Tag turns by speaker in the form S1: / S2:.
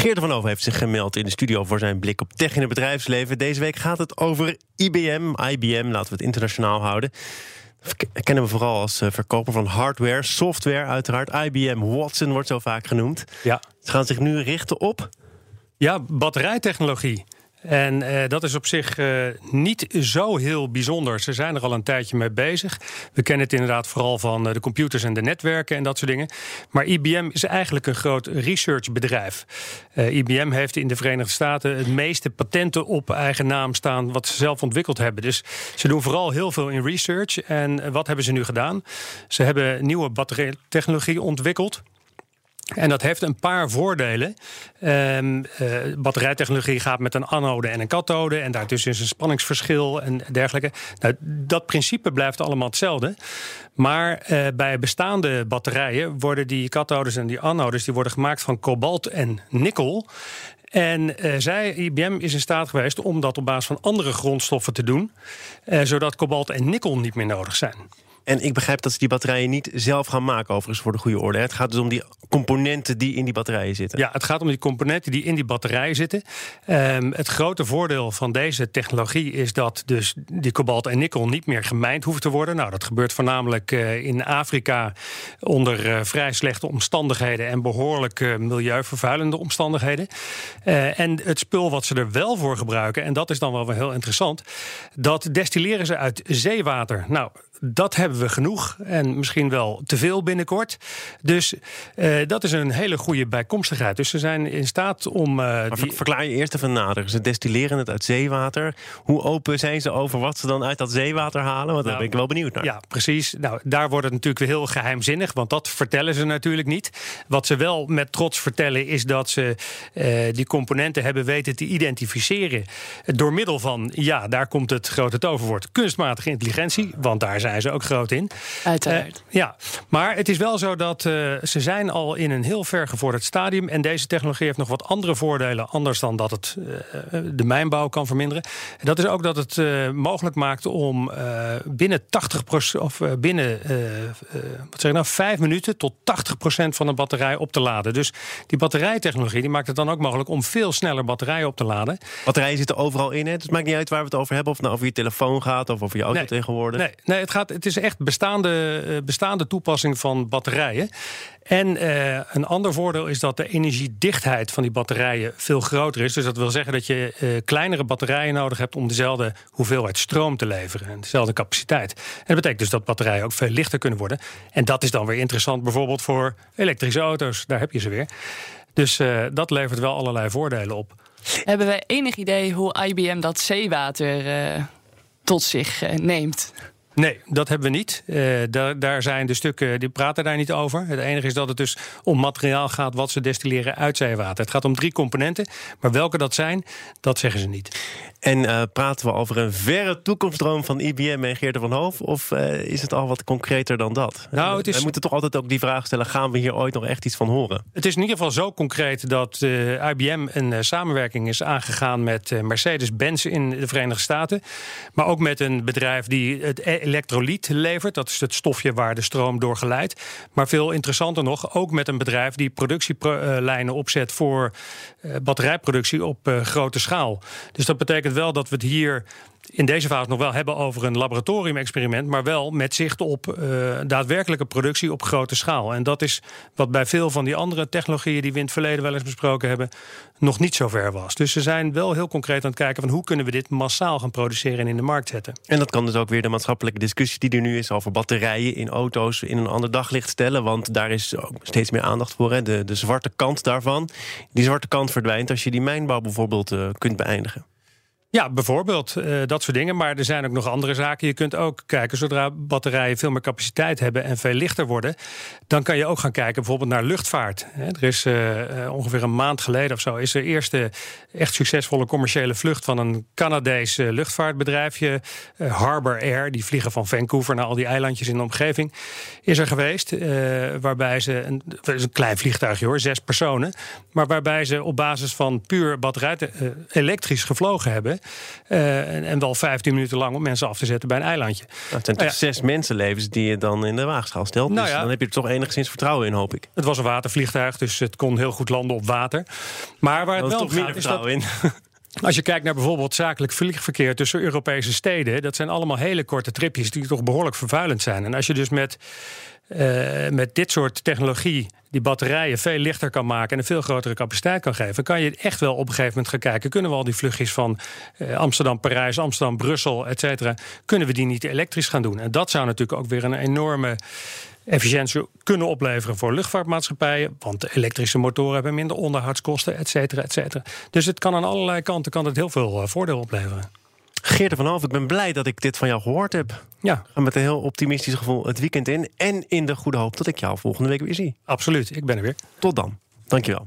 S1: Geert van Over heeft zich gemeld in de studio voor zijn blik op tech in het bedrijfsleven. Deze week gaat het over IBM, IBM, laten we het internationaal houden. Kennen we vooral als eh, verkoper van hardware, software uiteraard. IBM Watson wordt zo vaak genoemd.
S2: Ja.
S1: Ze gaan zich nu richten op...
S2: Ja, batterijtechnologie. En uh, dat is op zich uh, niet zo heel bijzonder. Ze zijn er al een tijdje mee bezig. We kennen het inderdaad vooral van uh, de computers en de netwerken en dat soort dingen. Maar IBM is eigenlijk een groot researchbedrijf. IBM heeft in de Verenigde Staten het meeste patenten op eigen naam staan wat ze zelf ontwikkeld hebben. Dus ze doen vooral heel veel in research. En wat hebben ze nu gedaan? Ze hebben nieuwe batterijtechnologie ontwikkeld. En dat heeft een paar voordelen. Um, uh, batterijtechnologie gaat met een anode en een kathode. En daartussen is een spanningsverschil en dergelijke. Nou, dat principe blijft allemaal hetzelfde. Maar uh, bij bestaande batterijen worden die kathodes en die anodes... die worden gemaakt van kobalt en nikkel. En uh, zij, IBM, is in staat geweest om dat op basis van andere grondstoffen te doen. zodat kobalt en nikkel niet meer nodig zijn.
S1: En ik begrijp dat ze die batterijen niet zelf gaan maken, overigens voor de goede orde. Het gaat dus om die componenten die in die batterijen zitten.
S2: Ja, het gaat om die componenten die in die batterijen zitten. Um, het grote voordeel van deze technologie is dat dus die kobalt en nikkel niet meer gemijnd hoeven te worden. Nou, dat gebeurt voornamelijk uh, in Afrika onder uh, vrij slechte omstandigheden en behoorlijk milieuvervuilende omstandigheden. en het spul wat ze er wel voor gebruiken, en dat is dan wel heel interessant, dat destilleren ze uit zeewater. Nou, dat hebben we genoeg en misschien wel te veel binnenkort. Dus uh, dat is een hele goede bijkomstigheid. Dus ze zijn in staat om. Uh,
S1: die... Verklaar je eerst even nader. Ze destilleren het uit zeewater. Hoe open zijn ze over wat ze dan uit dat zeewater halen? Want nou, daar ben ik wel benieuwd naar.
S2: Ja, precies. Nou, daar wordt het natuurlijk weer heel geheimzinnig, want dat vertellen ze natuurlijk niet. Wat ze wel met trots vertellen is dat ze uh, die componenten hebben weten te identificeren door middel van, ja, daar komt het grote toverwoord kunstmatige intelligentie, want daar zijn zijn ze ook groot in.
S3: Uiteraard.
S2: Uh, ja, maar het is wel zo dat uh, ze zijn al in een heel ver gevorderd stadium. En deze technologie heeft nog wat andere voordelen. Anders dan dat het uh, de mijnbouw kan verminderen. En dat is ook dat het mogelijk maakt om binnen 80% of binnen wat zeg ik nou, 5 minuten tot 80% van een batterij op te laden. Dus die batterijtechnologie die maakt het dan ook mogelijk om veel sneller batterijen op te laden.
S1: Batterijen zitten overal in. Hè? Dus het maakt niet uit waar we het over hebben. Of het nou over je telefoon gaat of over je auto
S2: nee,
S1: tegenwoordig.
S2: Nee, nee, het gaat het is echt bestaande, bestaande toepassing van batterijen. En uh, een ander voordeel is dat de energiedichtheid van die batterijen veel groter is. Dus dat wil zeggen dat je uh, kleinere batterijen nodig hebt om dezelfde hoeveelheid stroom te leveren. En dezelfde capaciteit. En dat betekent dus dat batterijen ook veel lichter kunnen worden. En dat is dan weer interessant bijvoorbeeld voor elektrische auto's. Daar heb je ze weer. Dus dat levert wel allerlei voordelen op.
S3: Hebben wij enig idee hoe IBM dat zeewater tot zich neemt?
S2: Nee, dat hebben we niet. Uh, daar, daar, zijn de stukken, die praten daar niet over. Het enige is dat het dus om materiaal gaat wat ze destilleren uit zeewater. Het gaat om drie componenten, maar welke dat zijn, dat zeggen ze niet.
S1: En uh, praten we over een verre toekomstdroom van IBM en Geert van Hoof? Of uh, is het al wat concreter dan dat?
S2: Nou, het is...
S1: We moeten toch altijd ook die vraag stellen: gaan we hier ooit nog echt iets van horen?
S2: Het is in ieder geval zo concreet dat IBM een samenwerking is aangegaan met Mercedes-Benz in de Verenigde Staten. Maar ook met een bedrijf die het elektrolyt levert. Dat is het stofje waar de stroom door geleidt. Maar veel interessanter nog, ook met een bedrijf die productielijnen opzet voor batterijproductie op grote schaal. Dus dat betekent wel dat we het hier in deze fase nog wel hebben over een laboratorium-experiment, maar wel met zicht op uh, daadwerkelijke productie op grote schaal. En dat is wat bij veel van die andere technologieën die we in het verleden wel eens besproken hebben, nog niet zo ver was. Dus ze zijn wel heel concreet aan het kijken van hoe kunnen we dit massaal gaan produceren en in de markt zetten.
S1: En dat kan dus ook weer de maatschappelijke discussie die er nu is over batterijen in auto's in een ander daglicht stellen. Want daar is ook steeds meer aandacht voor. Hè? De, de zwarte kant daarvan. Die zwarte kant verdwijnt als je die mijnbouw bijvoorbeeld uh, kunt beëindigen.
S2: Ja, bijvoorbeeld uh, dat soort dingen. Maar er zijn ook nog andere zaken. Je kunt ook kijken, zodra batterijen veel meer capaciteit hebben en veel lichter worden, dan kan je ook gaan kijken bijvoorbeeld naar luchtvaart. Er is uh, ongeveer een maand geleden of zo is de eerste echt succesvolle commerciële vlucht van een Canadees luchtvaartbedrijfje, Harbor Air. Die vliegen van Vancouver naar al die eilandjes in de omgeving. Is er geweest, waarbij ze een, is een klein vliegtuigje hoor, zes personen, maar waarbij ze op basis van puur batterij elektrisch gevlogen hebben eh, en, en wel 15 minuten lang om mensen af te zetten bij een eilandje.
S1: Nou, het zijn toch
S2: ja.
S1: zes mensenlevens die je dan in de waagschaal stelt.
S2: Nou
S1: dus dan heb je er toch enigszins vertrouwen in, hoop ik.
S2: Het was een watervliegtuig, dus het kon heel goed landen op water. Maar waar het wel
S1: toch
S2: om gaat, is dat
S1: vertrouwen in.
S2: Als je kijkt naar bijvoorbeeld zakelijk vliegverkeer tussen Europese steden, dat zijn allemaal hele korte tripjes die toch behoorlijk vervuilend zijn. En als je dus met, eh, met dit soort technologie die batterijen veel lichter kan maken en een veel grotere capaciteit kan geven, kan je echt wel op een gegeven moment gaan kijken: kunnen we al die vluchtjes van eh, Amsterdam, Parijs, Amsterdam, Brussel, et cetera, kunnen we die niet elektrisch gaan doen? En dat zou natuurlijk ook weer een enorme efficiëntie kunnen opleveren voor luchtvaartmaatschappijen. Want de elektrische motoren hebben minder onderhoudskosten, et cetera, et cetera. Dus het kan aan allerlei kanten kan het heel veel eh, voordeel opleveren.
S1: Geert van Half, ik ben blij dat ik dit van jou gehoord heb.
S2: Ja,
S1: ga met een heel optimistisch gevoel het weekend in. En in de goede hoop dat ik jou volgende week weer zie.
S2: absoluut. Ik ben er weer.
S1: Tot dan. Dankjewel.